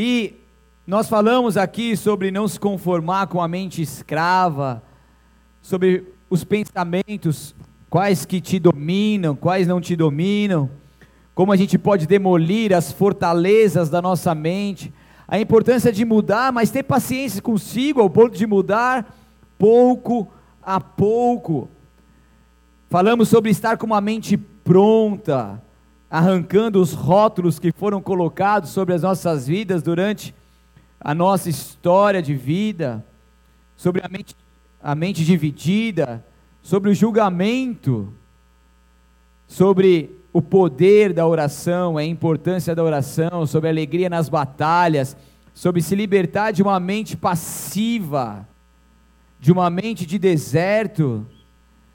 E nós falamos aqui sobre não se conformar com a mente escrava, sobre os pensamentos, quais que te dominam, quais não te dominam, como a gente pode demolir as fortalezas da nossa mente, a importância de mudar, mas ter paciência consigo ao ponto de mudar pouco a pouco. Falamos sobre estar com uma mente pronta, arrancando os rótulos que foram colocados sobre as nossas vidas durante a nossa história de vida, sobre a mente, a mente dividida, sobre o julgamento, sobre o poder da oração, a importância da oração, sobre a alegria nas batalhas, sobre se libertar de uma mente passiva, de uma mente de deserto,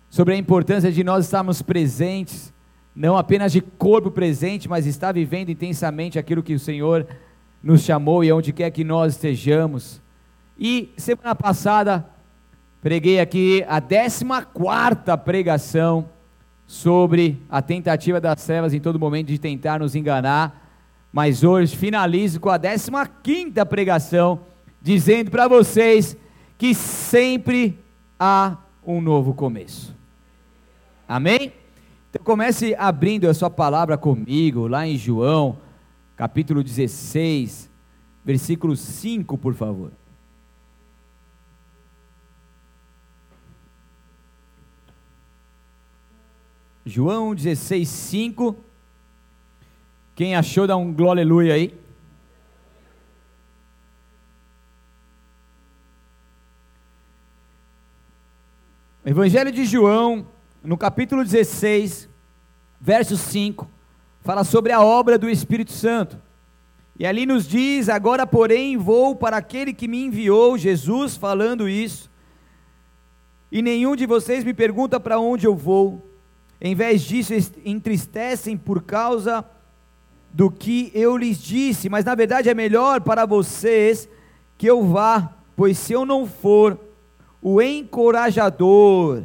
sobre a importância de nós estarmos presentes, não apenas de corpo presente, mas estar vivendo intensamente aquilo que o Senhor nos chamou e onde quer que nós estejamos. E semana passada preguei aqui a 14 quarta pregação sobre a tentativa das trevas em todo momento de tentar nos enganar. Mas hoje finalizo com a 15 quinta pregação, dizendo para vocês que sempre há um novo começo. Amém? Então comece abrindo a sua palavra comigo, lá em João, capítulo 16, versículo 5, por favor. João 16, 5. Quem achou, dá um glória aleluia aí. Evangelho de João, no capítulo 16, verso 5, fala sobre a obra do Espírito Santo. E ali nos diz: Agora, porém, vou para aquele que me enviou, Jesus falando isso. E nenhum de vocês me pergunta para onde eu vou. Em vez disso, entristecem por causa do que eu lhes disse. Mas na verdade é melhor para vocês que eu vá, pois se eu não for, o encorajador,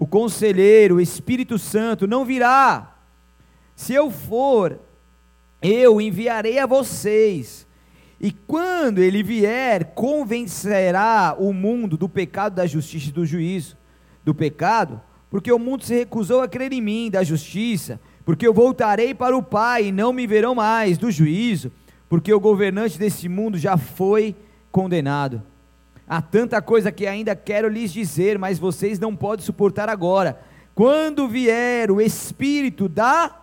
o conselheiro, o Espírito Santo não virá. Se eu for, eu enviarei a vocês. E quando ele vier, convencerá o mundo do pecado, da justiça e do juízo. Do pecado, porque o mundo se recusou a crer em mim, da justiça, porque eu voltarei para o Pai e não me verão mais, do juízo, porque o governante desse mundo já foi condenado. Há tanta coisa que ainda quero lhes dizer, mas vocês não podem suportar agora. Quando vier o Espírito da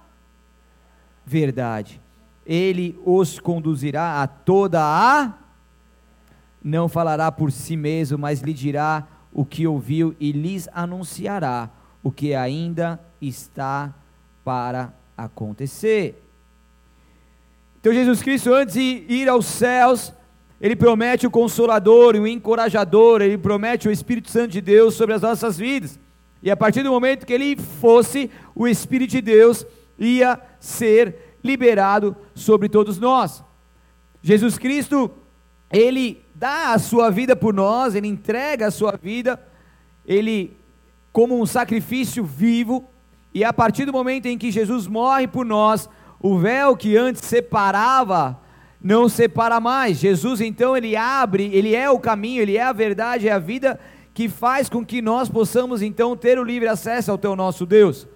verdade, ele os conduzirá a toda a. Não falará por si mesmo, mas lhe dirá o que ouviu e lhes anunciará o que ainda está para acontecer. Então, Jesus Cristo, antes de ir aos céus, ele promete o consolador e o encorajador, ele promete o Espírito Santo de Deus sobre as nossas vidas. E a partir do momento que ele fosse, o Espírito de Deus ia ser liberado sobre todos nós. Jesus Cristo, ele dá a sua vida por nós, ele entrega a sua vida, ele como um sacrifício vivo, e a partir do momento em que Jesus morre por nós, o véu que antes separava não separa mais. Jesus então ele abre, ele é o caminho, ele é a verdade, é a vida que faz com que nós possamos então ter o livre acesso ao teu nosso Deus.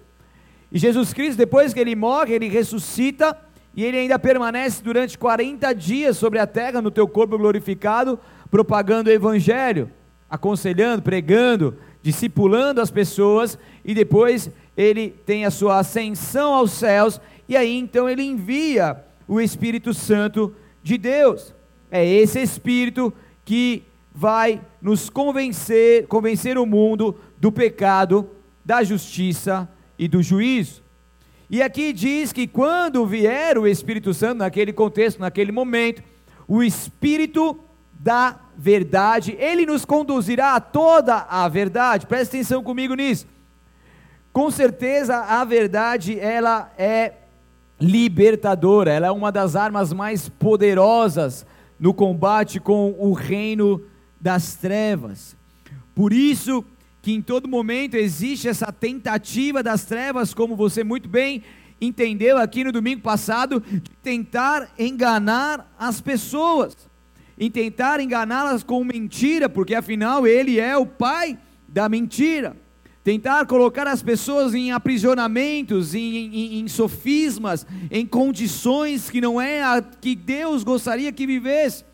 E Jesus Cristo, depois que ele morre, ele ressuscita e ele ainda permanece durante 40 dias sobre a terra no teu corpo glorificado, propagando o evangelho, aconselhando, pregando, discipulando as pessoas e depois ele tem a sua ascensão aos céus e aí então ele envia o Espírito Santo de Deus. É esse Espírito que vai nos convencer, convencer o mundo do pecado, da justiça e do juízo. E aqui diz que quando vier o Espírito Santo, naquele contexto, naquele momento, o Espírito da verdade, ele nos conduzirá a toda a verdade. Presta atenção comigo nisso. Com certeza a verdade ela é libertadora, ela é uma das armas mais poderosas no combate com o reino das trevas. Por isso que em todo momento existe essa tentativa das trevas, como você muito bem entendeu aqui no domingo passado, de tentar enganar as pessoas, em tentar enganá-las com mentira, porque afinal ele é o pai da mentira. Tentar colocar as pessoas em aprisionamentos, em, em, em sofismas, em condições que não é a que Deus gostaria que vivesse.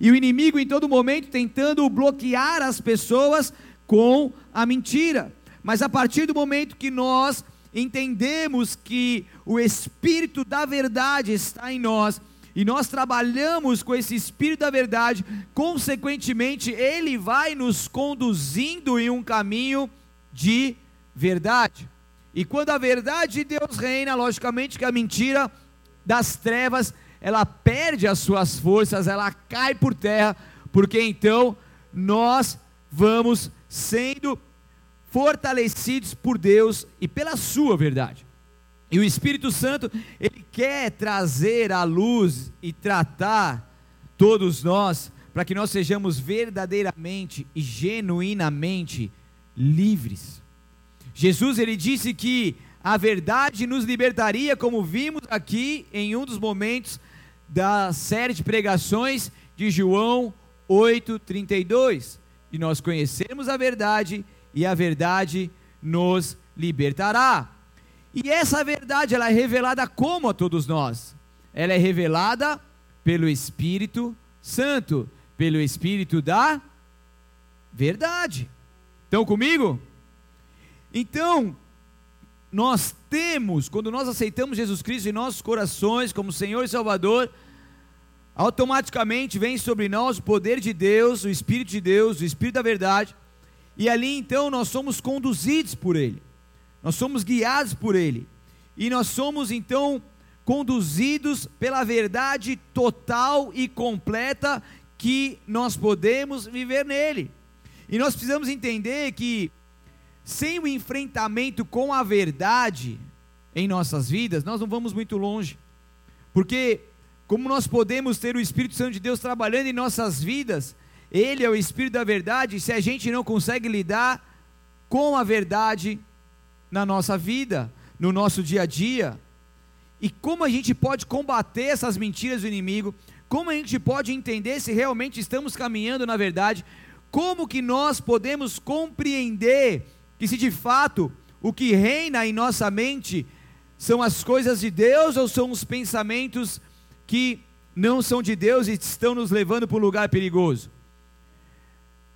E o inimigo em todo momento tentando bloquear as pessoas com a mentira. Mas a partir do momento que nós entendemos que o Espírito da verdade está em nós, e nós trabalhamos com esse Espírito da verdade, consequentemente, ele vai nos conduzindo em um caminho de verdade. E quando a verdade de Deus reina, logicamente que a mentira das trevas, ela perde as suas forças, ela cai por terra, porque então nós vamos sendo fortalecidos por Deus e pela sua verdade. E o Espírito Santo, ele quer trazer à luz e tratar todos nós para que nós sejamos verdadeiramente e genuinamente livres. Jesus ele disse que a verdade nos libertaria, como vimos aqui em um dos momentos da série de pregações de João 8:32. E nós conhecemos a verdade e a verdade nos libertará. E essa verdade ela é revelada como a todos nós? Ela é revelada pelo Espírito Santo, pelo Espírito da verdade. Estão comigo? Então, nós temos, quando nós aceitamos Jesus Cristo em nossos corações como Senhor e Salvador, automaticamente vem sobre nós o poder de Deus, o Espírito de Deus, o Espírito da verdade, e ali então nós somos conduzidos por Ele, nós somos guiados por Ele, e nós somos então conduzidos pela verdade total e completa que nós podemos viver nele. E nós precisamos entender que sem o enfrentamento com a verdade em nossas vidas, nós não vamos muito longe. Porque como nós podemos ter o Espírito Santo de Deus trabalhando em nossas vidas ele é o Espírito da verdade, se a gente não consegue lidar com a verdade na nossa vida, no nosso dia a dia, e como a gente pode combater essas mentiras do inimigo, como a gente pode entender se realmente estamos caminhando na verdade, como que nós podemos compreender que se de fato o que reina em nossa mente são as coisas de Deus ou são os pensamentos que não são de Deus e estão nos levando para um lugar perigoso.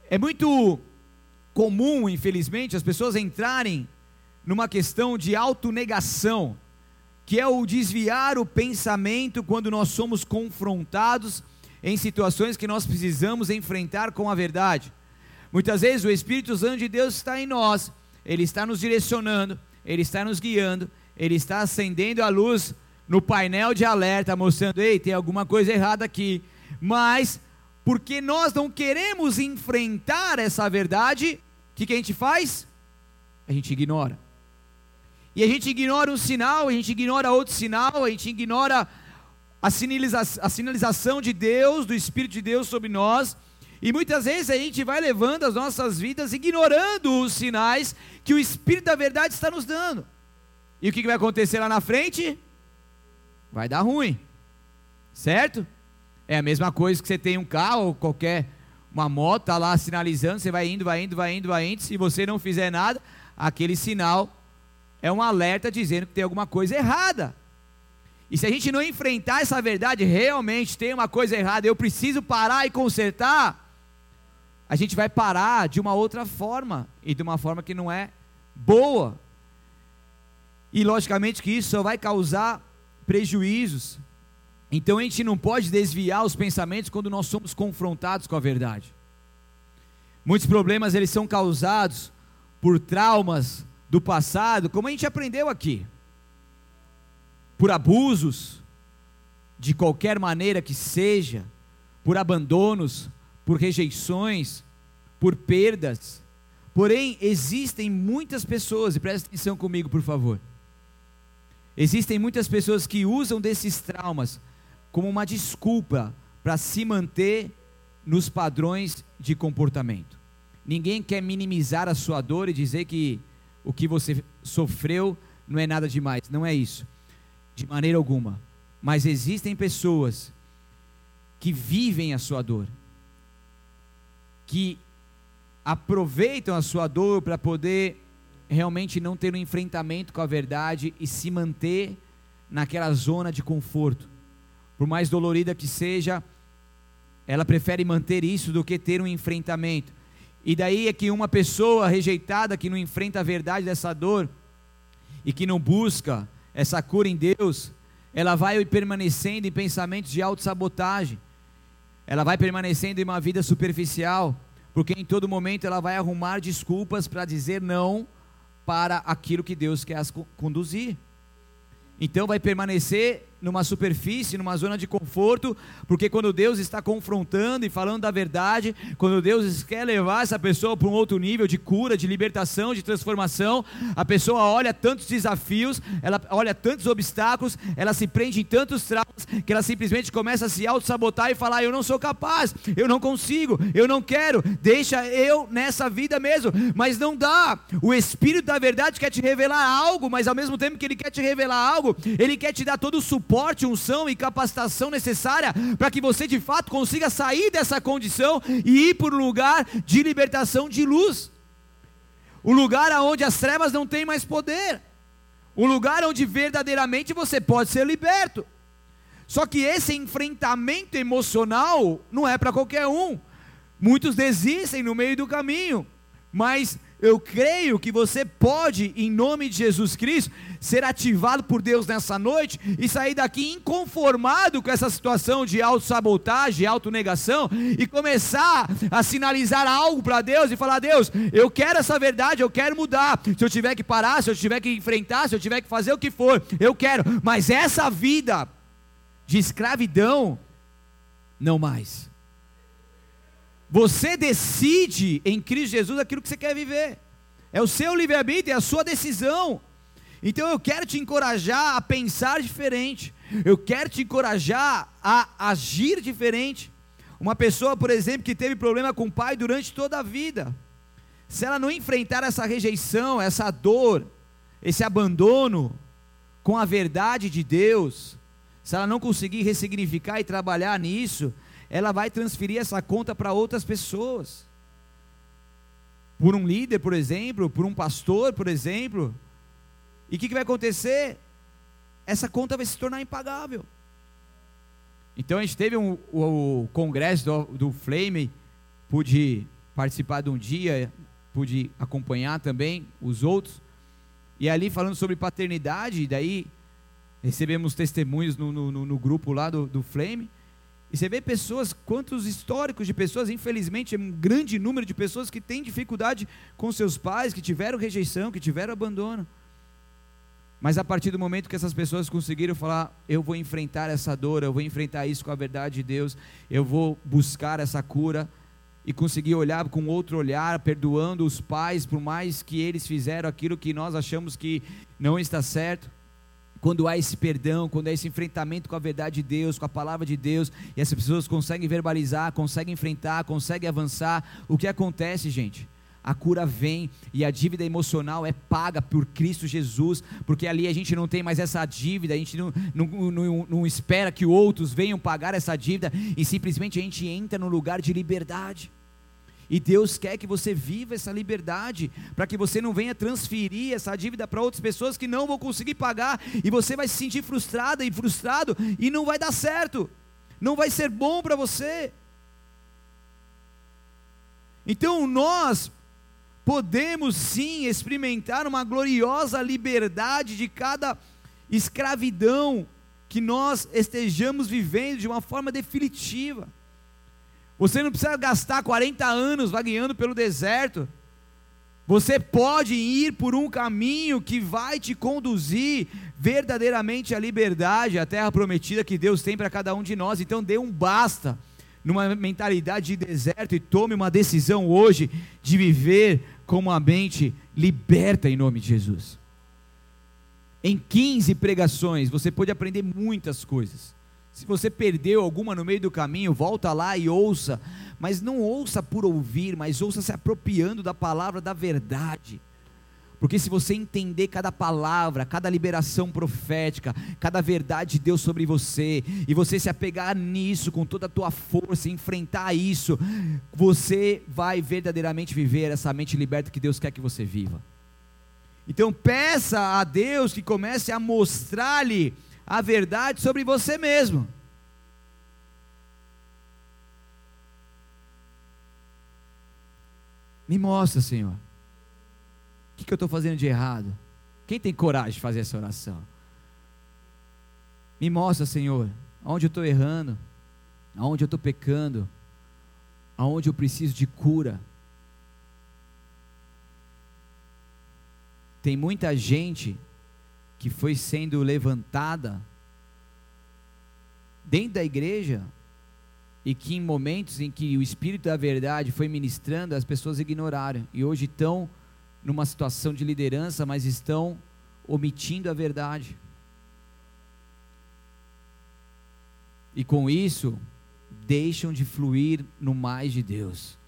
É muito comum, infelizmente, as pessoas entrarem numa questão de autonegação, que é o desviar o pensamento quando nós somos confrontados em situações que nós precisamos enfrentar com a verdade. Muitas vezes o Espírito Santo de Deus está em nós, ele está nos direcionando, ele está nos guiando, ele está acendendo a luz no painel de alerta, mostrando: ei, tem alguma coisa errada aqui. Mas porque nós não queremos enfrentar essa verdade, o que, que a gente faz? A gente ignora. E a gente ignora um sinal, a gente ignora outro sinal, a gente ignora a, sinaliza a sinalização de Deus, do Espírito de Deus sobre nós. E muitas vezes a gente vai levando as nossas vidas ignorando os sinais que o Espírito da verdade está nos dando. E o que vai acontecer lá na frente? Vai dar ruim, certo? É a mesma coisa que você tem um carro ou qualquer uma moto tá lá sinalizando, você vai indo, vai indo, vai indo, vai indo. Se você não fizer nada, aquele sinal é um alerta dizendo que tem alguma coisa errada. E se a gente não enfrentar essa verdade, realmente tem uma coisa errada, eu preciso parar e consertar, a gente vai parar de uma outra forma, e de uma forma que não é boa. E logicamente que isso só vai causar prejuízos então a gente não pode desviar os pensamentos quando nós somos confrontados com a verdade. Muitos problemas eles são causados por traumas do passado, como a gente aprendeu aqui. Por abusos de qualquer maneira que seja, por abandonos, por rejeições, por perdas. Porém, existem muitas pessoas, e presta atenção comigo, por favor. Existem muitas pessoas que usam desses traumas como uma desculpa para se manter nos padrões de comportamento. Ninguém quer minimizar a sua dor e dizer que o que você sofreu não é nada demais, não é isso. De maneira alguma. Mas existem pessoas que vivem a sua dor, que aproveitam a sua dor para poder realmente não ter um enfrentamento com a verdade e se manter naquela zona de conforto. Por mais dolorida que seja, ela prefere manter isso do que ter um enfrentamento. E daí é que uma pessoa rejeitada que não enfrenta a verdade dessa dor e que não busca essa cura em Deus, ela vai permanecendo em pensamentos de autossabotagem. Ela vai permanecendo em uma vida superficial, porque em todo momento ela vai arrumar desculpas para dizer não para aquilo que Deus quer as conduzir. Então vai permanecer numa superfície, numa zona de conforto, porque quando Deus está confrontando e falando da verdade, quando Deus quer levar essa pessoa para um outro nível de cura, de libertação, de transformação, a pessoa olha tantos desafios, ela olha tantos obstáculos, ela se prende em tantos traumas, que ela simplesmente começa a se auto-sabotar e falar: Eu não sou capaz, eu não consigo, eu não quero, deixa eu nessa vida mesmo. Mas não dá. O Espírito da verdade quer te revelar algo, mas ao mesmo tempo que ele quer te revelar algo, ele quer te dar todo o suporte suporte, unção e capacitação necessária para que você de fato consiga sair dessa condição e ir para um lugar de libertação de luz. O lugar onde as trevas não têm mais poder. O lugar onde verdadeiramente você pode ser liberto. Só que esse enfrentamento emocional não é para qualquer um. Muitos desistem no meio do caminho, mas eu creio que você pode, em nome de Jesus Cristo, ser ativado por Deus nessa noite e sair daqui inconformado com essa situação de autossabotagem, autonegação e começar a sinalizar algo para Deus e falar: Deus, eu quero essa verdade, eu quero mudar. Se eu tiver que parar, se eu tiver que enfrentar, se eu tiver que fazer o que for, eu quero. Mas essa vida de escravidão, não mais. Você decide em Cristo Jesus aquilo que você quer viver. É o seu livre-arbítrio, é a sua decisão. Então eu quero te encorajar a pensar diferente. Eu quero te encorajar a agir diferente. Uma pessoa, por exemplo, que teve problema com o pai durante toda a vida, se ela não enfrentar essa rejeição, essa dor, esse abandono com a verdade de Deus, se ela não conseguir ressignificar e trabalhar nisso, ela vai transferir essa conta para outras pessoas. Por um líder, por exemplo, por um pastor, por exemplo. E o que, que vai acontecer? Essa conta vai se tornar impagável. Então a gente teve um, o, o congresso do, do Flame, pude participar de um dia, pude acompanhar também os outros. E ali falando sobre paternidade, daí recebemos testemunhos no, no, no grupo lá do, do Flame. E você vê pessoas, quantos históricos de pessoas, infelizmente, é um grande número de pessoas que têm dificuldade com seus pais, que tiveram rejeição, que tiveram abandono. Mas a partir do momento que essas pessoas conseguiram falar, eu vou enfrentar essa dor, eu vou enfrentar isso com a verdade de Deus, eu vou buscar essa cura, e conseguir olhar com outro olhar, perdoando os pais, por mais que eles fizeram aquilo que nós achamos que não está certo quando há esse perdão, quando há esse enfrentamento com a verdade de Deus, com a palavra de Deus, e essas pessoas conseguem verbalizar, conseguem enfrentar, conseguem avançar, o que acontece, gente? A cura vem e a dívida emocional é paga por Cristo Jesus, porque ali a gente não tem mais essa dívida, a gente não, não, não, não espera que outros venham pagar essa dívida, e simplesmente a gente entra no lugar de liberdade. E Deus quer que você viva essa liberdade, para que você não venha transferir essa dívida para outras pessoas que não vão conseguir pagar, e você vai se sentir frustrada e frustrado, e não vai dar certo, não vai ser bom para você. Então nós podemos sim experimentar uma gloriosa liberdade de cada escravidão que nós estejamos vivendo de uma forma definitiva. Você não precisa gastar 40 anos vagueando pelo deserto. Você pode ir por um caminho que vai te conduzir verdadeiramente à liberdade, à terra prometida que Deus tem para cada um de nós. Então dê um basta numa mentalidade de deserto e tome uma decisão hoje de viver com uma mente liberta em nome de Jesus. Em 15 pregações você pode aprender muitas coisas. Se você perdeu alguma no meio do caminho, volta lá e ouça, mas não ouça por ouvir, mas ouça se apropriando da palavra da verdade. Porque se você entender cada palavra, cada liberação profética, cada verdade de Deus sobre você, e você se apegar nisso com toda a tua força, enfrentar isso, você vai verdadeiramente viver essa mente liberta que Deus quer que você viva. Então peça a Deus que comece a mostrar-lhe a verdade sobre você mesmo. Me mostra, Senhor que, que eu estou fazendo de errado? Quem tem coragem de fazer essa oração? Me mostra, Senhor, aonde eu estou errando, aonde eu estou pecando, aonde eu preciso de cura. Tem muita gente que foi sendo levantada dentro da igreja e que em momentos em que o Espírito da Verdade foi ministrando, as pessoas ignoraram e hoje estão numa situação de liderança, mas estão omitindo a verdade. E com isso, deixam de fluir no mais de Deus.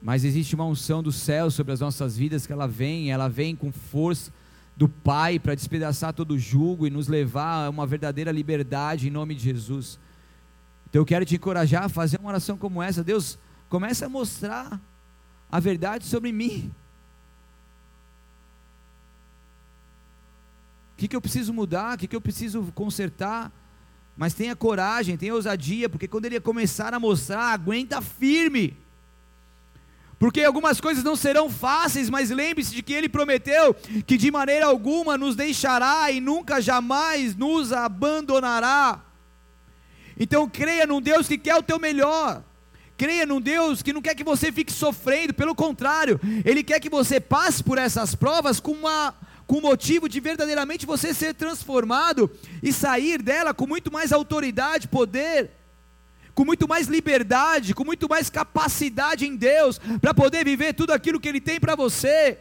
Mas existe uma unção do céu sobre as nossas vidas que ela vem, ela vem com força do Pai para despedaçar todo o jugo e nos levar a uma verdadeira liberdade em nome de Jesus. Então eu quero te encorajar a fazer uma oração como essa. Deus, comece a mostrar a verdade sobre mim. O que, que eu preciso mudar? O que, que eu preciso consertar? Mas tenha coragem, tenha ousadia, porque quando ele começar a mostrar, aguenta firme. Porque algumas coisas não serão fáceis, mas lembre-se de que ele prometeu que de maneira alguma nos deixará e nunca jamais nos abandonará. Então creia num Deus que quer o teu melhor. Creia num Deus que não quer que você fique sofrendo, pelo contrário, Ele quer que você passe por essas provas com, uma, com o motivo de verdadeiramente você ser transformado e sair dela com muito mais autoridade, poder, com muito mais liberdade, com muito mais capacidade em Deus, para poder viver tudo aquilo que Ele tem para você.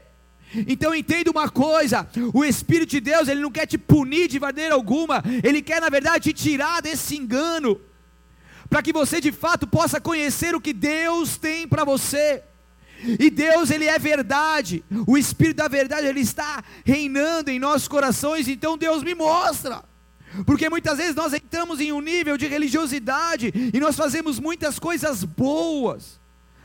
Então entenda uma coisa: o Espírito de Deus, ele não quer te punir de maneira alguma, ele quer, na verdade, te tirar desse engano para que você de fato possa conhecer o que Deus tem para você. E Deus, Ele é verdade, o Espírito da verdade, Ele está reinando em nossos corações, então Deus me mostra. Porque muitas vezes nós entramos em um nível de religiosidade e nós fazemos muitas coisas boas.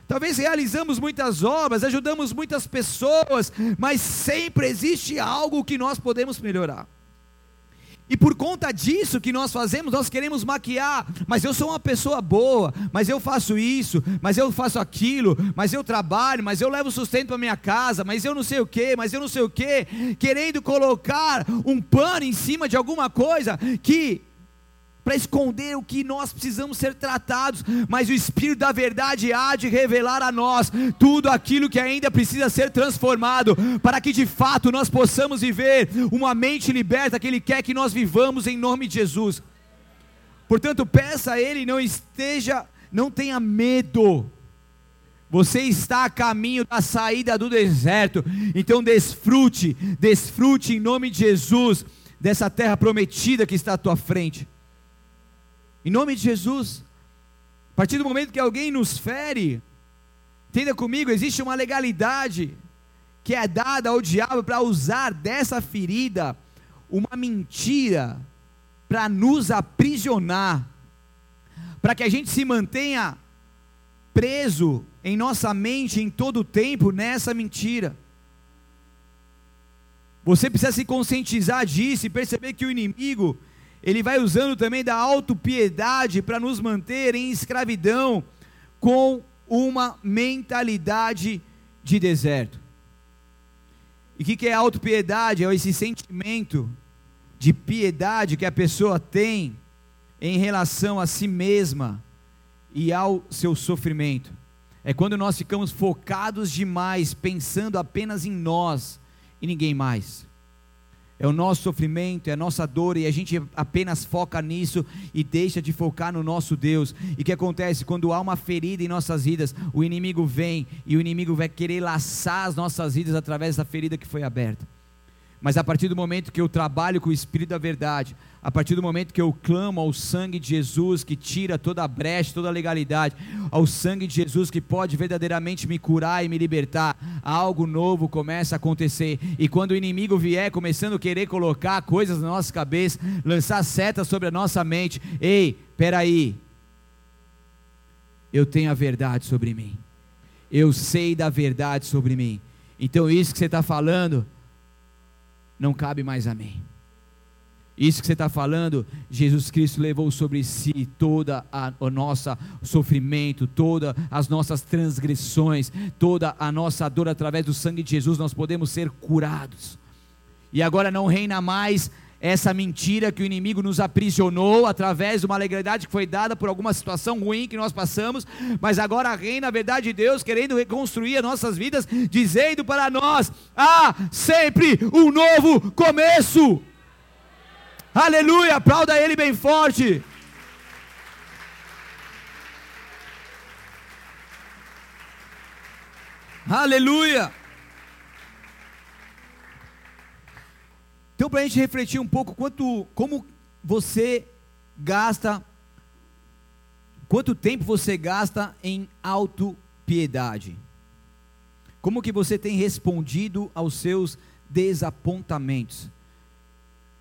Talvez realizamos muitas obras, ajudamos muitas pessoas, mas sempre existe algo que nós podemos melhorar. E por conta disso que nós fazemos, nós queremos maquiar, mas eu sou uma pessoa boa, mas eu faço isso, mas eu faço aquilo, mas eu trabalho, mas eu levo sustento para minha casa, mas eu não sei o que, mas eu não sei o que, querendo colocar um pano em cima de alguma coisa que para esconder o que nós precisamos ser tratados, mas o Espírito da Verdade há de revelar a nós tudo aquilo que ainda precisa ser transformado, para que de fato nós possamos viver uma mente liberta que Ele quer que nós vivamos em nome de Jesus. Portanto, peça a Ele, não esteja, não tenha medo. Você está a caminho da saída do deserto, então desfrute, desfrute em nome de Jesus dessa terra prometida que está à tua frente. Em nome de Jesus. A partir do momento que alguém nos fere, entenda comigo, existe uma legalidade que é dada ao diabo para usar dessa ferida uma mentira para nos aprisionar, para que a gente se mantenha preso em nossa mente em todo o tempo nessa mentira. Você precisa se conscientizar disso e perceber que o inimigo, ele vai usando também da autopiedade para nos manter em escravidão com uma mentalidade de deserto. E o que, que é autopiedade? É esse sentimento de piedade que a pessoa tem em relação a si mesma e ao seu sofrimento. É quando nós ficamos focados demais, pensando apenas em nós e ninguém mais é o nosso sofrimento, é a nossa dor, e a gente apenas foca nisso e deixa de focar no nosso Deus. E o que acontece? Quando há uma ferida em nossas vidas, o inimigo vem e o inimigo vai querer laçar as nossas vidas através da ferida que foi aberta. Mas a partir do momento que eu trabalho com o Espírito da Verdade, a partir do momento que eu clamo ao sangue de Jesus que tira toda a brecha, toda a legalidade, ao sangue de Jesus que pode verdadeiramente me curar e me libertar, algo novo começa a acontecer. E quando o inimigo vier começando a querer colocar coisas na nossa cabeça, lançar setas sobre a nossa mente, ei, peraí, eu tenho a verdade sobre mim, eu sei da verdade sobre mim. Então isso que você está falando não cabe mais a mim. Isso que você está falando, Jesus Cristo levou sobre si toda a, o nosso sofrimento, todas as nossas transgressões, toda a nossa dor através do sangue de Jesus, nós podemos ser curados. E agora não reina mais essa mentira que o inimigo nos aprisionou através de uma legalidade que foi dada por alguma situação ruim que nós passamos, mas agora reina a verdade de Deus querendo reconstruir as nossas vidas, dizendo para nós: há sempre um novo começo. Aleluia, aplauda ele bem forte. Aleluia. Então, para a gente refletir um pouco quanto, como você gasta, quanto tempo você gasta em autopiedade? Como que você tem respondido aos seus desapontamentos?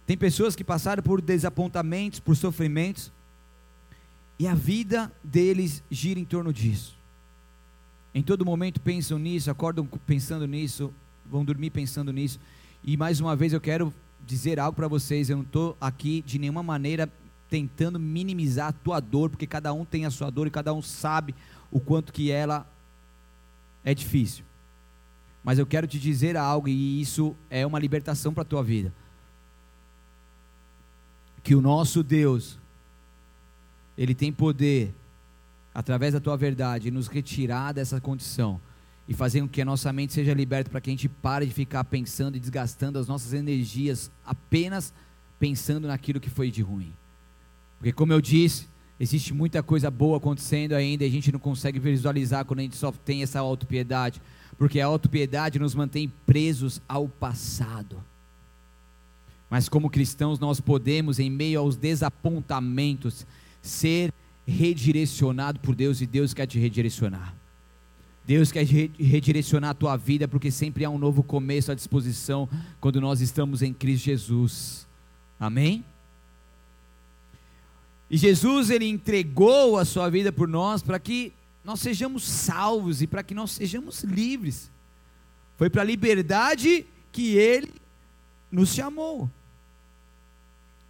Tem pessoas que passaram por desapontamentos, por sofrimentos, e a vida deles gira em torno disso. Em todo momento pensam nisso, acordam pensando nisso, vão dormir pensando nisso. E mais uma vez eu quero dizer algo para vocês, eu não estou aqui de nenhuma maneira tentando minimizar a tua dor, porque cada um tem a sua dor e cada um sabe o quanto que ela é difícil. Mas eu quero te dizer algo e isso é uma libertação para a tua vida. Que o nosso Deus ele tem poder através da tua verdade nos retirar dessa condição e fazer com que a nossa mente seja liberta para que a gente pare de ficar pensando e desgastando as nossas energias apenas pensando naquilo que foi de ruim. Porque, como eu disse, existe muita coisa boa acontecendo ainda e a gente não consegue visualizar quando a gente só tem essa autopiedade, porque a autopiedade nos mantém presos ao passado. Mas, como cristãos, nós podemos, em meio aos desapontamentos, ser redirecionado por Deus e Deus quer te redirecionar. Deus quer redirecionar a tua vida, porque sempre há um novo começo à disposição quando nós estamos em Cristo Jesus. Amém? E Jesus, ele entregou a sua vida por nós para que nós sejamos salvos e para que nós sejamos livres. Foi para a liberdade que ele nos chamou,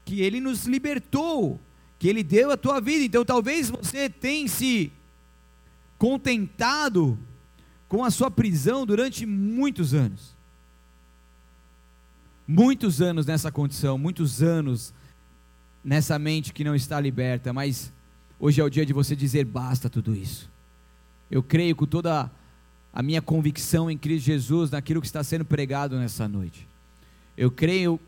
que ele nos libertou, que ele deu a tua vida. Então talvez você tenha se contentado com a sua prisão durante muitos anos. Muitos anos nessa condição, muitos anos nessa mente que não está liberta, mas hoje é o dia de você dizer basta tudo isso. Eu creio com toda a minha convicção em Cristo Jesus naquilo que está sendo pregado nessa noite. Eu creio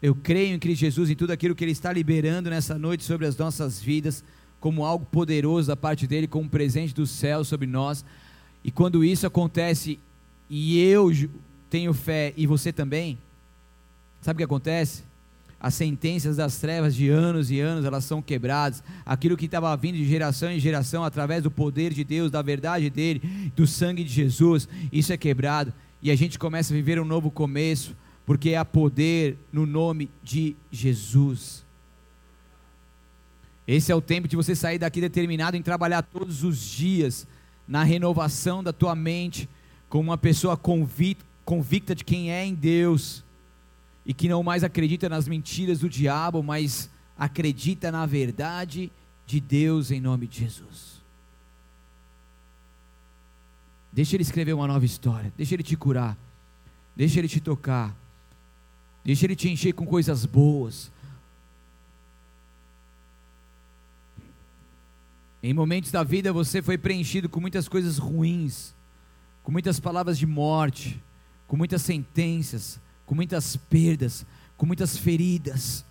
eu creio em Cristo Jesus em tudo aquilo que ele está liberando nessa noite sobre as nossas vidas como algo poderoso da parte dele, como um presente do céu sobre nós. E quando isso acontece e eu tenho fé e você também, sabe o que acontece? As sentenças das trevas de anos e anos, elas são quebradas. Aquilo que estava vindo de geração em geração através do poder de Deus, da verdade dele, do sangue de Jesus, isso é quebrado e a gente começa a viver um novo começo, porque há poder no nome de Jesus. Esse é o tempo de você sair daqui determinado em trabalhar todos os dias na renovação da tua mente, como uma pessoa convicta, convicta de quem é em Deus e que não mais acredita nas mentiras do diabo, mas acredita na verdade de Deus em nome de Jesus. Deixa Ele escrever uma nova história, deixa Ele te curar, deixa Ele te tocar, deixa Ele te encher com coisas boas, Em momentos da vida você foi preenchido com muitas coisas ruins, com muitas palavras de morte, com muitas sentenças, com muitas perdas, com muitas feridas.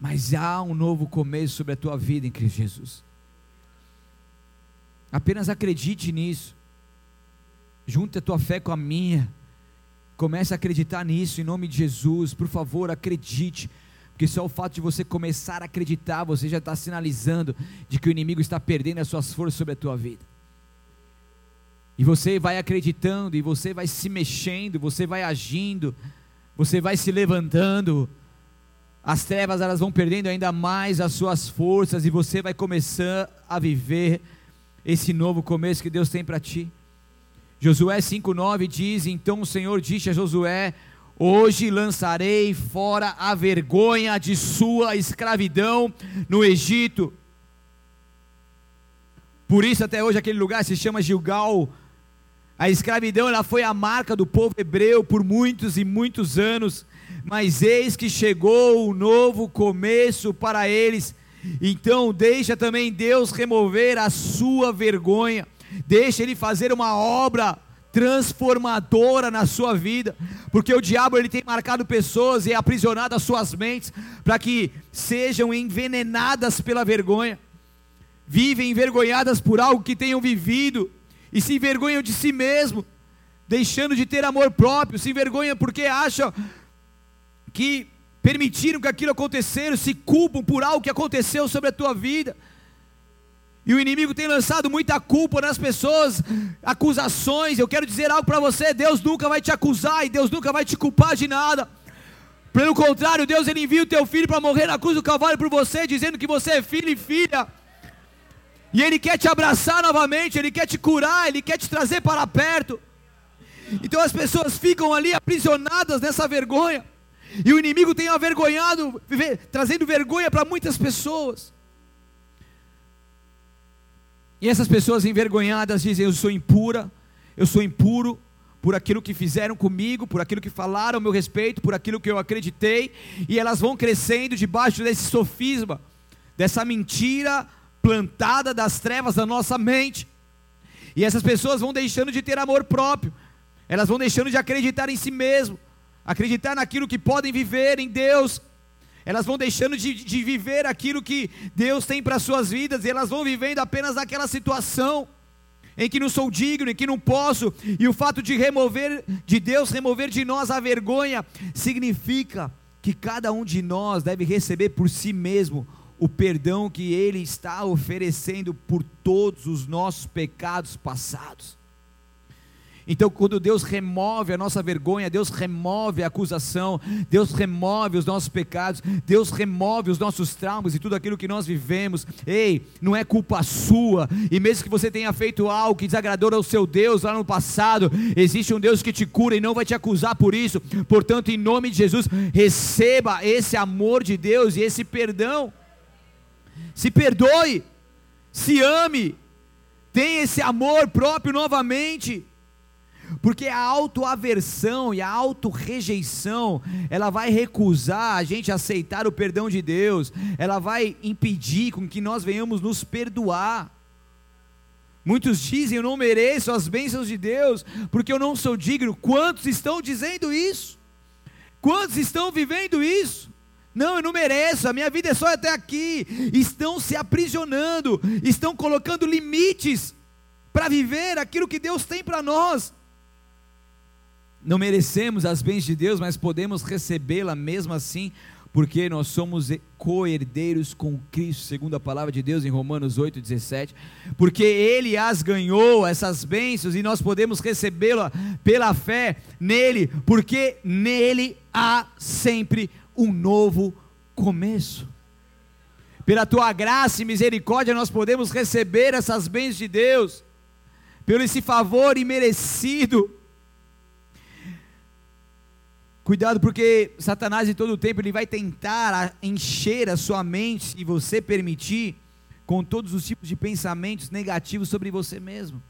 Mas há um novo começo sobre a tua vida em Cristo Jesus. Apenas acredite nisso. Junte a tua fé com a minha. Comece a acreditar nisso em nome de Jesus. Por favor, acredite. Porque só o fato de você começar a acreditar, você já está sinalizando de que o inimigo está perdendo as suas forças sobre a tua vida. E você vai acreditando, e você vai se mexendo, você vai agindo, você vai se levantando. As trevas elas vão perdendo ainda mais as suas forças e você vai começar a viver esse novo começo que Deus tem para ti. Josué 5,9 diz: Então o Senhor disse a Josué: Hoje lançarei fora a vergonha de sua escravidão no Egito. Por isso, até hoje, aquele lugar se chama Gilgal. A escravidão ela foi a marca do povo hebreu por muitos e muitos anos, mas eis que chegou um novo começo para eles. Então, deixa também Deus remover a sua vergonha Deixe ele fazer uma obra transformadora na sua vida, porque o diabo ele tem marcado pessoas e aprisionado as suas mentes para que sejam envenenadas pela vergonha, vivem envergonhadas por algo que tenham vivido e se envergonham de si mesmo, deixando de ter amor próprio, se envergonham porque acham que permitiram que aquilo acontecesse, se culpam por algo que aconteceu sobre a tua vida. E o inimigo tem lançado muita culpa nas pessoas, acusações. Eu quero dizer algo para você: Deus nunca vai te acusar e Deus nunca vai te culpar de nada. Pelo contrário, Deus ele envia o teu filho para morrer na cruz do cavalo por você, dizendo que você é filho e filha. E ele quer te abraçar novamente, ele quer te curar, ele quer te trazer para perto. Então as pessoas ficam ali aprisionadas nessa vergonha. E o inimigo tem avergonhado, trazendo vergonha para muitas pessoas. E essas pessoas envergonhadas dizem: Eu sou impura, eu sou impuro por aquilo que fizeram comigo, por aquilo que falaram a meu respeito, por aquilo que eu acreditei, e elas vão crescendo debaixo desse sofisma, dessa mentira plantada das trevas da nossa mente. E essas pessoas vão deixando de ter amor próprio, elas vão deixando de acreditar em si mesmo, acreditar naquilo que podem viver em Deus, elas vão deixando de, de viver aquilo que Deus tem para as suas vidas, e elas vão vivendo apenas naquela situação em que não sou digno, em que não posso, e o fato de remover, de Deus remover de nós a vergonha, significa que cada um de nós deve receber por si mesmo o perdão que Ele está oferecendo por todos os nossos pecados passados. Então, quando Deus remove a nossa vergonha, Deus remove a acusação, Deus remove os nossos pecados, Deus remove os nossos traumas e tudo aquilo que nós vivemos. Ei, não é culpa sua. E mesmo que você tenha feito algo que desagradou ao seu Deus lá no passado, existe um Deus que te cura e não vai te acusar por isso. Portanto, em nome de Jesus, receba esse amor de Deus e esse perdão. Se perdoe, se ame, tenha esse amor próprio novamente. Porque a autoaversão e a autorrejeição, ela vai recusar a gente aceitar o perdão de Deus, ela vai impedir com que nós venhamos nos perdoar. Muitos dizem: Eu não mereço as bênçãos de Deus, porque eu não sou digno. Quantos estão dizendo isso? Quantos estão vivendo isso? Não, eu não mereço, a minha vida é só até aqui. Estão se aprisionando, estão colocando limites para viver aquilo que Deus tem para nós. Não merecemos as bênçãos de Deus, mas podemos recebê-la mesmo assim, porque nós somos co-herdeiros com Cristo, segundo a palavra de Deus em Romanos 8,17. Porque Ele as ganhou, essas bênçãos, e nós podemos recebê-la pela fé nele, porque nele há sempre um novo começo. Pela tua graça e misericórdia, nós podemos receber essas bênçãos de Deus, pelo esse favor imerecido Cuidado porque Satanás em todo o tempo ele vai tentar encher a sua mente, se você permitir, com todos os tipos de pensamentos negativos sobre você mesmo.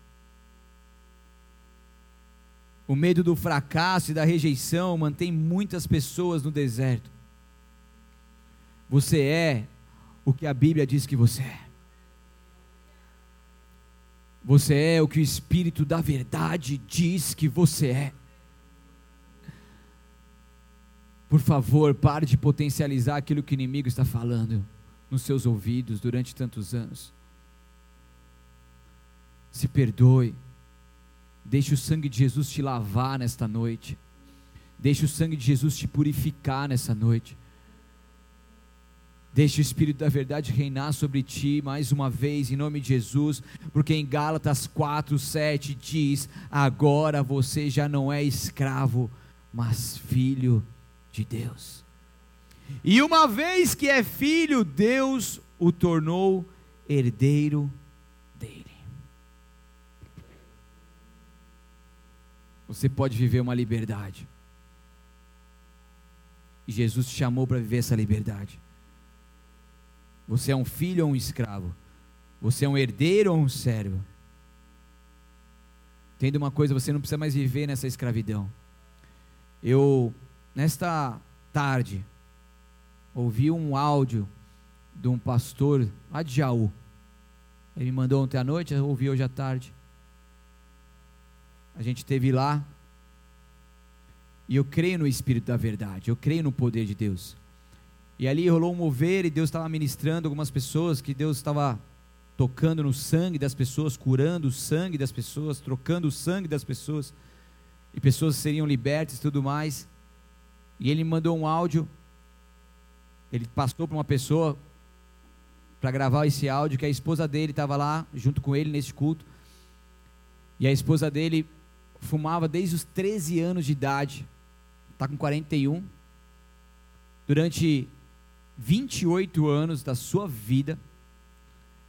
O medo do fracasso e da rejeição mantém muitas pessoas no deserto. Você é o que a Bíblia diz que você é. Você é o que o Espírito da Verdade diz que você é. Por favor, pare de potencializar aquilo que o inimigo está falando nos seus ouvidos durante tantos anos. Se perdoe. Deixe o sangue de Jesus te lavar nesta noite. Deixe o sangue de Jesus te purificar nessa noite. Deixe o Espírito da verdade reinar sobre ti mais uma vez, em nome de Jesus, porque em Gálatas 4, 7 diz: Agora você já não é escravo, mas filho de Deus. E uma vez que é filho, Deus o tornou herdeiro dele. Você pode viver uma liberdade. E Jesus te chamou para viver essa liberdade. Você é um filho ou um escravo? Você é um herdeiro ou um servo? Entenda uma coisa, você não precisa mais viver nessa escravidão. Eu, nesta tarde, ouvi um áudio de um pastor lá de Jaú. Ele me mandou ontem à noite, eu ouvi hoje à tarde. A gente esteve lá. E eu creio no Espírito da Verdade, eu creio no poder de Deus. E ali rolou um mover e Deus estava ministrando algumas pessoas, que Deus estava tocando no sangue das pessoas, curando o sangue das pessoas, trocando o sangue das pessoas, e pessoas seriam libertas e tudo mais. E ele mandou um áudio, ele passou para uma pessoa para gravar esse áudio, que a esposa dele estava lá junto com ele nesse culto, e a esposa dele fumava desde os 13 anos de idade, está com 41. Durante 28 anos da sua vida,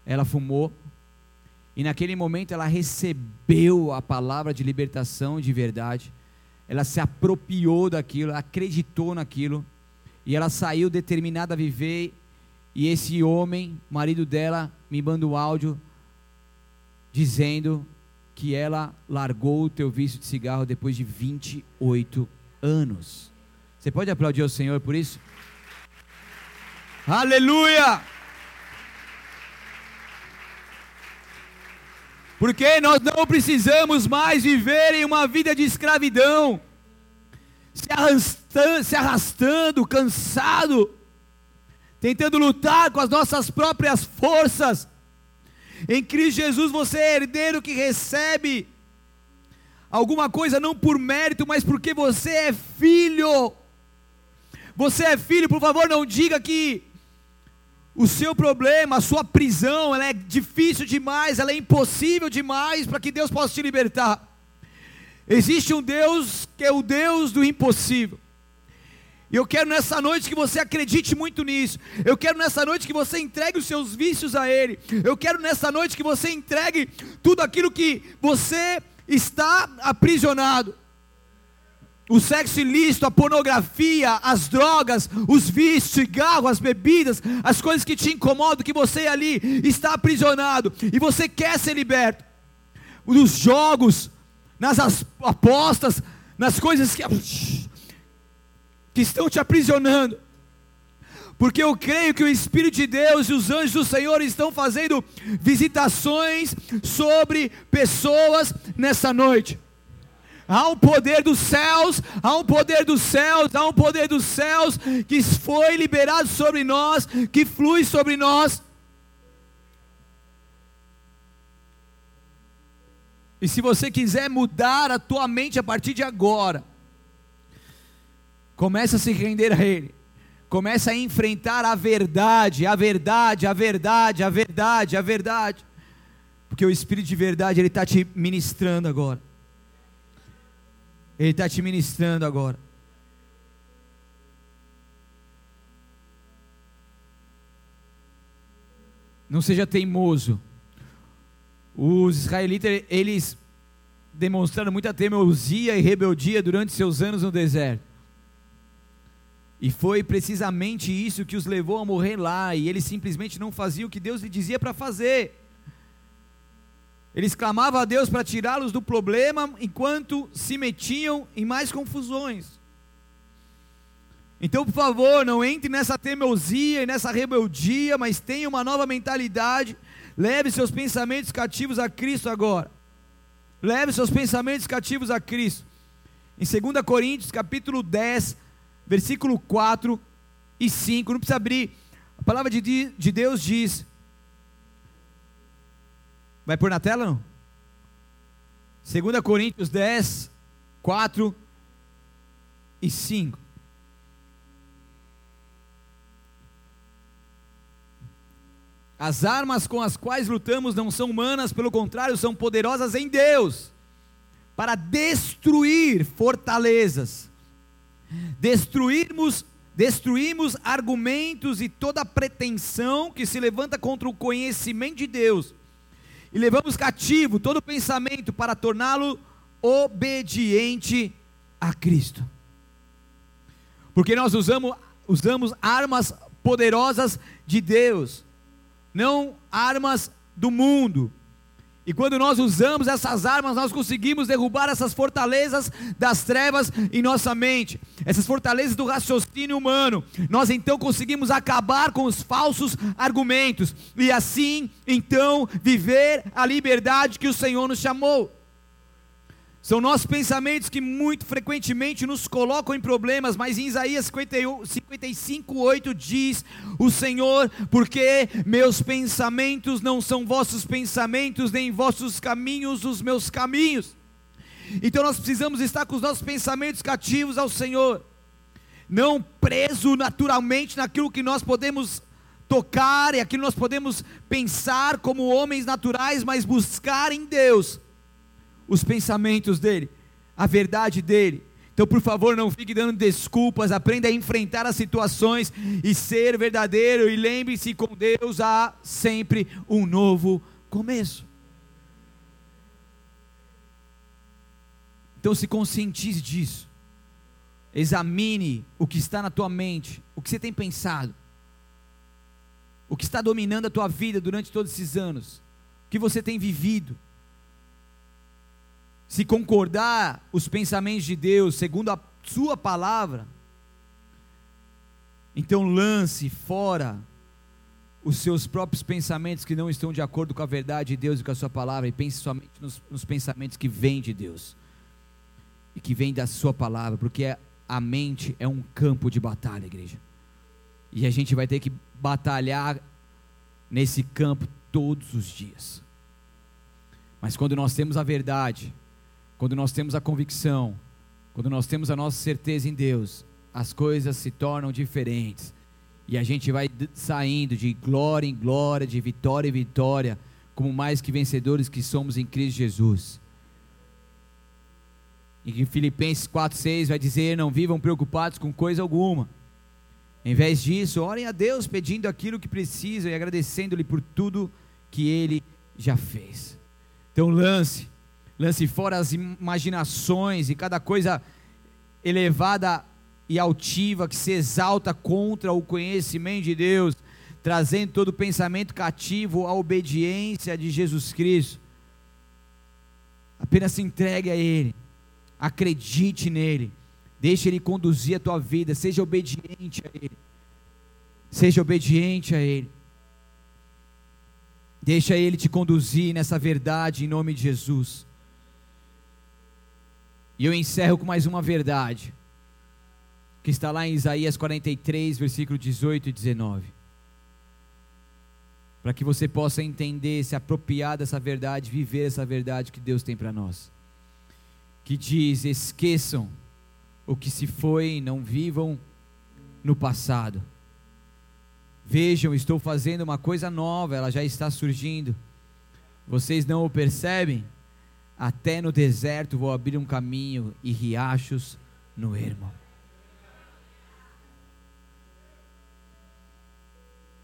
ela fumou, e naquele momento ela recebeu a palavra de libertação de verdade, ela se apropriou daquilo, acreditou naquilo, e ela saiu determinada a viver. E esse homem, marido dela, me manda um áudio dizendo que ela largou o teu vício de cigarro depois de 28 anos. Você pode aplaudir ao Senhor por isso? Aleluia! Porque nós não precisamos mais viver em uma vida de escravidão, se arrastando, se arrastando, cansado, tentando lutar com as nossas próprias forças. Em Cristo Jesus você é herdeiro que recebe alguma coisa não por mérito, mas porque você é filho. Você é filho, por favor, não diga que o seu problema, a sua prisão, ela é difícil demais, ela é impossível demais para que Deus possa te libertar. Existe um Deus que é o Deus do impossível. E eu quero nessa noite que você acredite muito nisso. Eu quero nessa noite que você entregue os seus vícios a Ele. Eu quero nessa noite que você entregue tudo aquilo que você está aprisionado o sexo ilícito, a pornografia, as drogas, os vícios, cigarro, as bebidas, as coisas que te incomodam, que você ali está aprisionado e você quer ser liberto. Nos jogos, nas apostas, nas coisas que, que estão te aprisionando. Porque eu creio que o Espírito de Deus e os anjos do Senhor estão fazendo visitações sobre pessoas nessa noite. Há um poder dos céus, há um poder dos céus, há um poder dos céus que foi liberado sobre nós, que flui sobre nós. E se você quiser mudar a tua mente a partir de agora, comece a se render a Ele. Comece a enfrentar a verdade, a verdade, a verdade, a verdade, a verdade. Porque o Espírito de verdade, Ele está te ministrando agora. Ele está te ministrando agora. Não seja teimoso. Os israelitas, eles demonstraram muita teimosia e rebeldia durante seus anos no deserto. E foi precisamente isso que os levou a morrer lá, e eles simplesmente não faziam o que Deus lhe dizia para fazer. Eles clamavam a Deus para tirá-los do problema enquanto se metiam em mais confusões. Então, por favor, não entre nessa teimosia e nessa rebeldia, mas tenha uma nova mentalidade. Leve seus pensamentos cativos a Cristo agora. Leve seus pensamentos cativos a Cristo. Em 2 Coríntios, capítulo 10, versículo 4 e 5, não precisa abrir. A palavra de Deus diz: Vai pôr na tela não? 2 Coríntios 10, 4 e 5. As armas com as quais lutamos não são humanas, pelo contrário, são poderosas em Deus para destruir fortalezas, destruirmos, destruirmos argumentos e toda pretensão que se levanta contra o conhecimento de Deus, e levamos cativo todo pensamento para torná-lo obediente a Cristo. Porque nós usamos, usamos armas poderosas de Deus não armas do mundo. E quando nós usamos essas armas, nós conseguimos derrubar essas fortalezas das trevas em nossa mente, essas fortalezas do raciocínio humano. Nós então conseguimos acabar com os falsos argumentos e assim, então, viver a liberdade que o Senhor nos chamou. São nossos pensamentos que muito frequentemente nos colocam em problemas, mas em Isaías 55, 8 diz: O Senhor, porque meus pensamentos não são vossos pensamentos, nem vossos caminhos os meus caminhos. Então nós precisamos estar com os nossos pensamentos cativos ao Senhor, não preso naturalmente naquilo que nós podemos tocar e aquilo que nós podemos pensar como homens naturais, mas buscar em Deus os pensamentos dele, a verdade dele. Então, por favor, não fique dando desculpas, aprenda a enfrentar as situações e ser verdadeiro. E lembre-se: com Deus há sempre um novo começo. Então, se conscientize disso. Examine o que está na tua mente, o que você tem pensado, o que está dominando a tua vida durante todos esses anos, o que você tem vivido se concordar os pensamentos de Deus segundo a Sua palavra, então lance fora os seus próprios pensamentos que não estão de acordo com a verdade de Deus e com a Sua palavra, e pense somente nos, nos pensamentos que vêm de Deus e que vêm da Sua palavra, porque a mente é um campo de batalha, igreja, e a gente vai ter que batalhar nesse campo todos os dias. Mas quando nós temos a verdade, quando nós temos a convicção, quando nós temos a nossa certeza em Deus, as coisas se tornam diferentes. E a gente vai saindo de glória em glória, de vitória em vitória, como mais que vencedores que somos em Cristo Jesus. E Filipenses 4,6 vai dizer: Não vivam preocupados com coisa alguma. Em vez disso, orem a Deus pedindo aquilo que precisam e agradecendo-lhe por tudo que Ele já fez. Então lance lance fora as imaginações e cada coisa elevada e altiva que se exalta contra o conhecimento de Deus, trazendo todo pensamento cativo à obediência de Jesus Cristo. Apenas se entregue a Ele, acredite nele, deixe Ele conduzir a tua vida, seja obediente a Ele, seja obediente a Ele. Deixa Ele te conduzir nessa verdade em nome de Jesus. E eu encerro com mais uma verdade, que está lá em Isaías 43, versículo 18 e 19. Para que você possa entender, se apropriar dessa verdade, viver essa verdade que Deus tem para nós. Que diz: esqueçam o que se foi, não vivam no passado. Vejam, estou fazendo uma coisa nova, ela já está surgindo. Vocês não o percebem? Até no deserto vou abrir um caminho e riachos no ermo.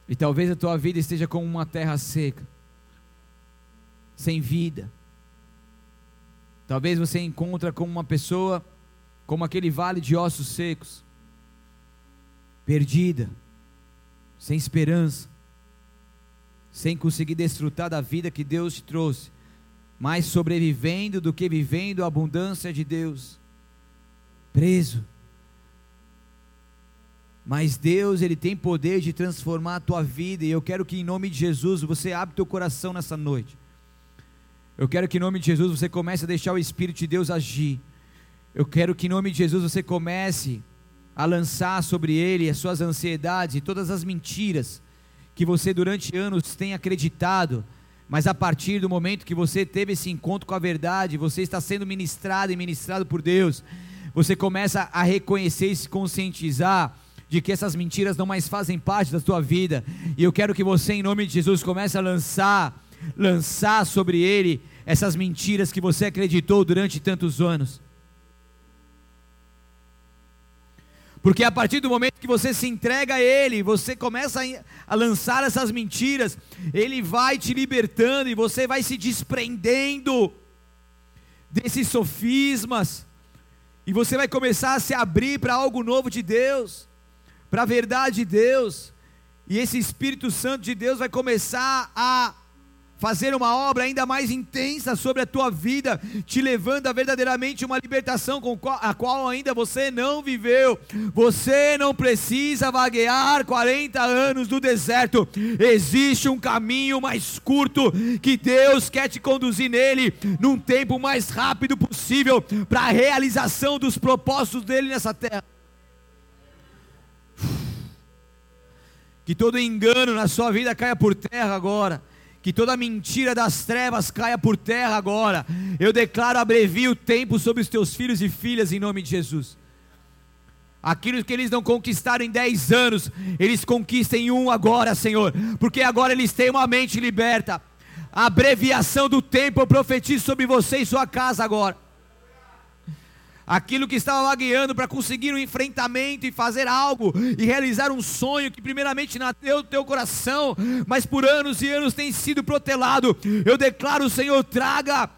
E talvez a tua vida esteja como uma terra seca, sem vida. Talvez você encontre como uma pessoa, como aquele vale de ossos secos, perdida, sem esperança, sem conseguir desfrutar da vida que Deus te trouxe mais sobrevivendo do que vivendo a abundância de Deus, preso. Mas Deus, Ele tem poder de transformar a tua vida, e eu quero que em nome de Jesus você abra teu coração nessa noite. Eu quero que em nome de Jesus você comece a deixar o Espírito de Deus agir. Eu quero que em nome de Jesus você comece a lançar sobre Ele as suas ansiedades e todas as mentiras que você durante anos tem acreditado Mas a partir do momento que você teve esse encontro com a verdade, você está sendo ministrado e ministrado por Deus, você começa a reconhecer e se conscientizar de que essas mentiras não mais fazem parte da sua vida. E eu quero que você, em nome de Jesus, comece a lançar, lançar sobre ele essas mentiras que você acreditou durante tantos anos. Porque a partir do momento que você se entrega a Ele, você começa a, lançar essas mentiras, Ele vai te libertando e você vai se desprendendo desses sofismas, e você vai começar a se abrir para algo novo de Deus, para a verdade de Deus, e esse Espírito Santo de Deus vai começar a fazer uma obra ainda mais intensa sobre a tua vida, te levando a verdadeiramente uma libertação com a qual ainda você não viveu. Você não precisa vaguear 40 anos no deserto. Existe um caminho mais curto que Deus quer te conduzir nele num tempo mais rápido possível para a realização dos propósitos dele nessa terra. Que todo engano na sua vida caia por terra agora que toda mentira das trevas caia por terra agora. Eu declaro abrevia o tempo sobre os teus filhos e filhas em nome de Jesus. Aquilo que eles não conquistaram em dez anos, eles conquistem em um agora, Senhor, porque agora eles têm uma mente liberta. A abreviação do tempo eu profetizo sobre você e sua casa agora aquilo que estava vagueando para conseguir um enfrentamento e fazer algo e realizar um sonho que primeiramente nasceu no teu coração, mas por anos e anos tem sido protelado. Eu declaro, Senhor, traga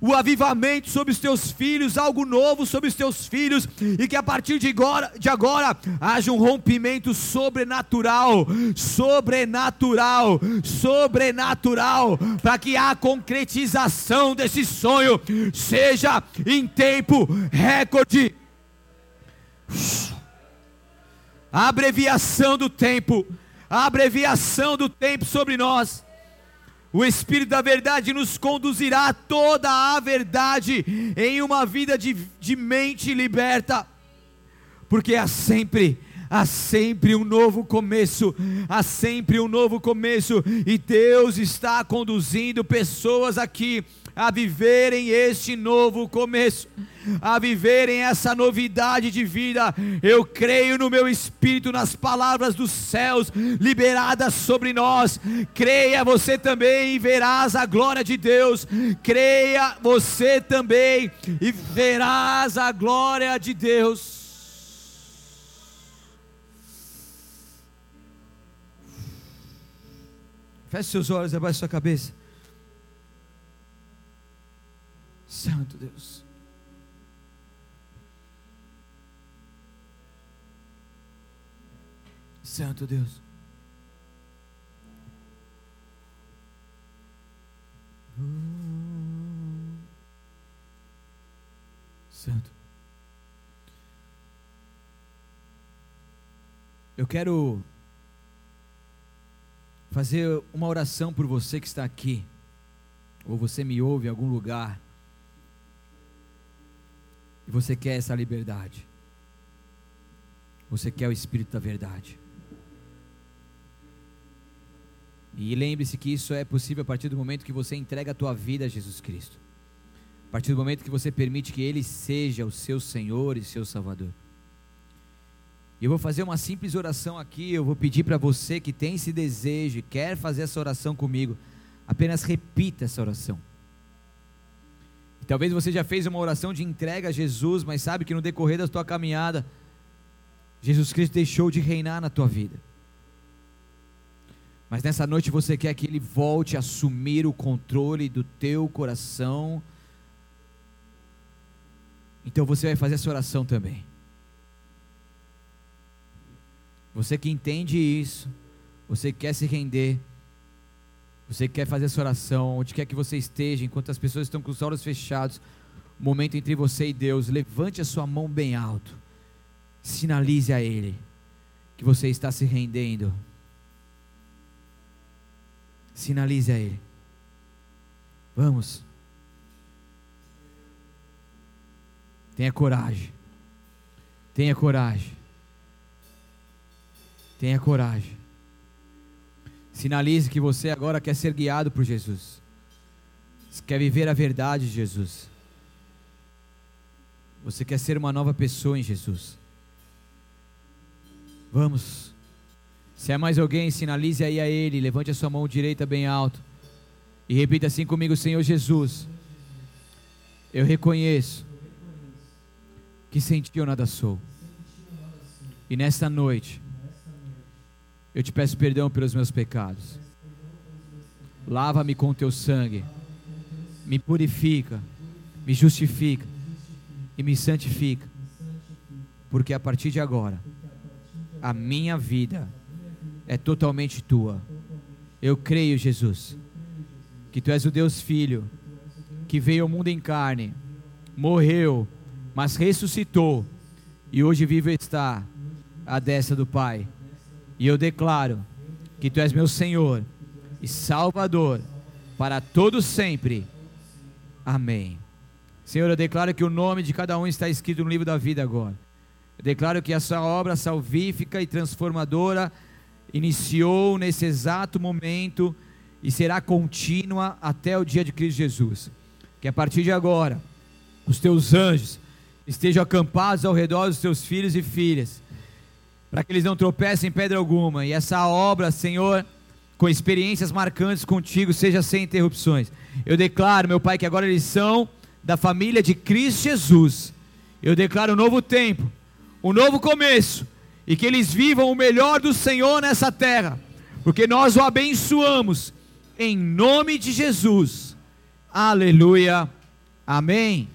o avivamento sobre os teus filhos, algo novo sobre os teus filhos, e que a partir de agora, de agora haja um rompimento sobrenatural, sobrenatural, sobrenatural, para que a concretização desse sonho seja em tempo recorde. A abreviação do tempo, a abreviação do tempo sobre nós o Espírito da Verdade nos conduzirá a toda a verdade em uma vida de, de mente liberta, porque há sempre, há sempre um novo começo, há sempre um novo começo, e Deus está conduzindo pessoas aqui a viverem este novo começo, a viverem essa novidade de vida. Eu creio no meu espírito, nas palavras dos céus liberadas sobre nós. Creia você também e verás a glória de Deus. Creia você também e verás a glória de Deus. Feche seus olhos, abaixe sua cabeça. Santo Deus. Santo Deus. Santo. Eu quero fazer uma oração por você que está aqui, ou você me ouve em algum lugar e você quer essa liberdade. Você quer o Espírito da verdade. E lembre-se que isso é possível a partir do momento que você entrega a tua vida a Jesus Cristo. A partir do momento que você permite que Ele seja o seu Senhor e seu Salvador. E eu vou fazer uma simples oração aqui. Eu vou pedir para você que tem esse desejo e quer fazer essa oração comigo, apenas repita essa oração. Talvez você já fez uma oração de entrega a Jesus, mas sabe que no decorrer da tua caminhada, Jesus Cristo deixou de reinar na tua vida. Mas nessa noite você quer que Ele volte a assumir o controle do teu coração. Então você vai fazer essa oração também. Você que entende isso, você que quer se render, você quer fazer essa oração, onde quer que você esteja, enquanto as pessoas estão com os olhos fechados, momento entre você e Deus, levante a sua mão bem alto, sinalize a Ele que você está se rendendo. Sinalize a Ele. Vamos. Tenha coragem. Tenha coragem. Tenha coragem. Sinalize que você agora quer ser guiado por Jesus. Quer viver a verdade de Jesus. Você quer ser uma nova pessoa em Jesus. Vamos. Se é mais alguém, sinalize aí a Ele. Levante a sua mão direita bem alto. E repita assim comigo: Senhor Jesus. Eu reconheço que sem ti eu nada sou. E nesta noite, eu te peço perdão pelos meus pecados. Lava-me com teu sangue, me purifica, me justifica e me santifica, porque a partir de agora, a minha vida é totalmente tua. Eu creio, Jesus, que tu és o Deus Filho, que veio ao mundo em carne, morreu, mas ressuscitou e hoje vive está à destra do Pai. E eu declaro que tu és meu Senhor e Salvador para todos sempre. Amém. Senhor, eu declaro que o nome de cada um está escrito no livro da vida agora. Eu declaro que a sua obra salvífica e transformadora iniciou nesse exato momento e será contínua até o dia de Cristo Jesus. Que a partir de agora, os teus anjos estejam acampados ao redor dos teus filhos e filhas, para que eles não tropecem em pedra alguma, e essa obra, Senhor, com experiências marcantes contigo, seja sem interrupções. Eu declaro, meu Pai, que agora eles são da família de Cristo Jesus. Eu declaro um novo tempo, um novo começo, e que eles vivam o melhor do Senhor nessa terra, porque nós o abençoamos, em nome de Jesus. Aleluia. Amém.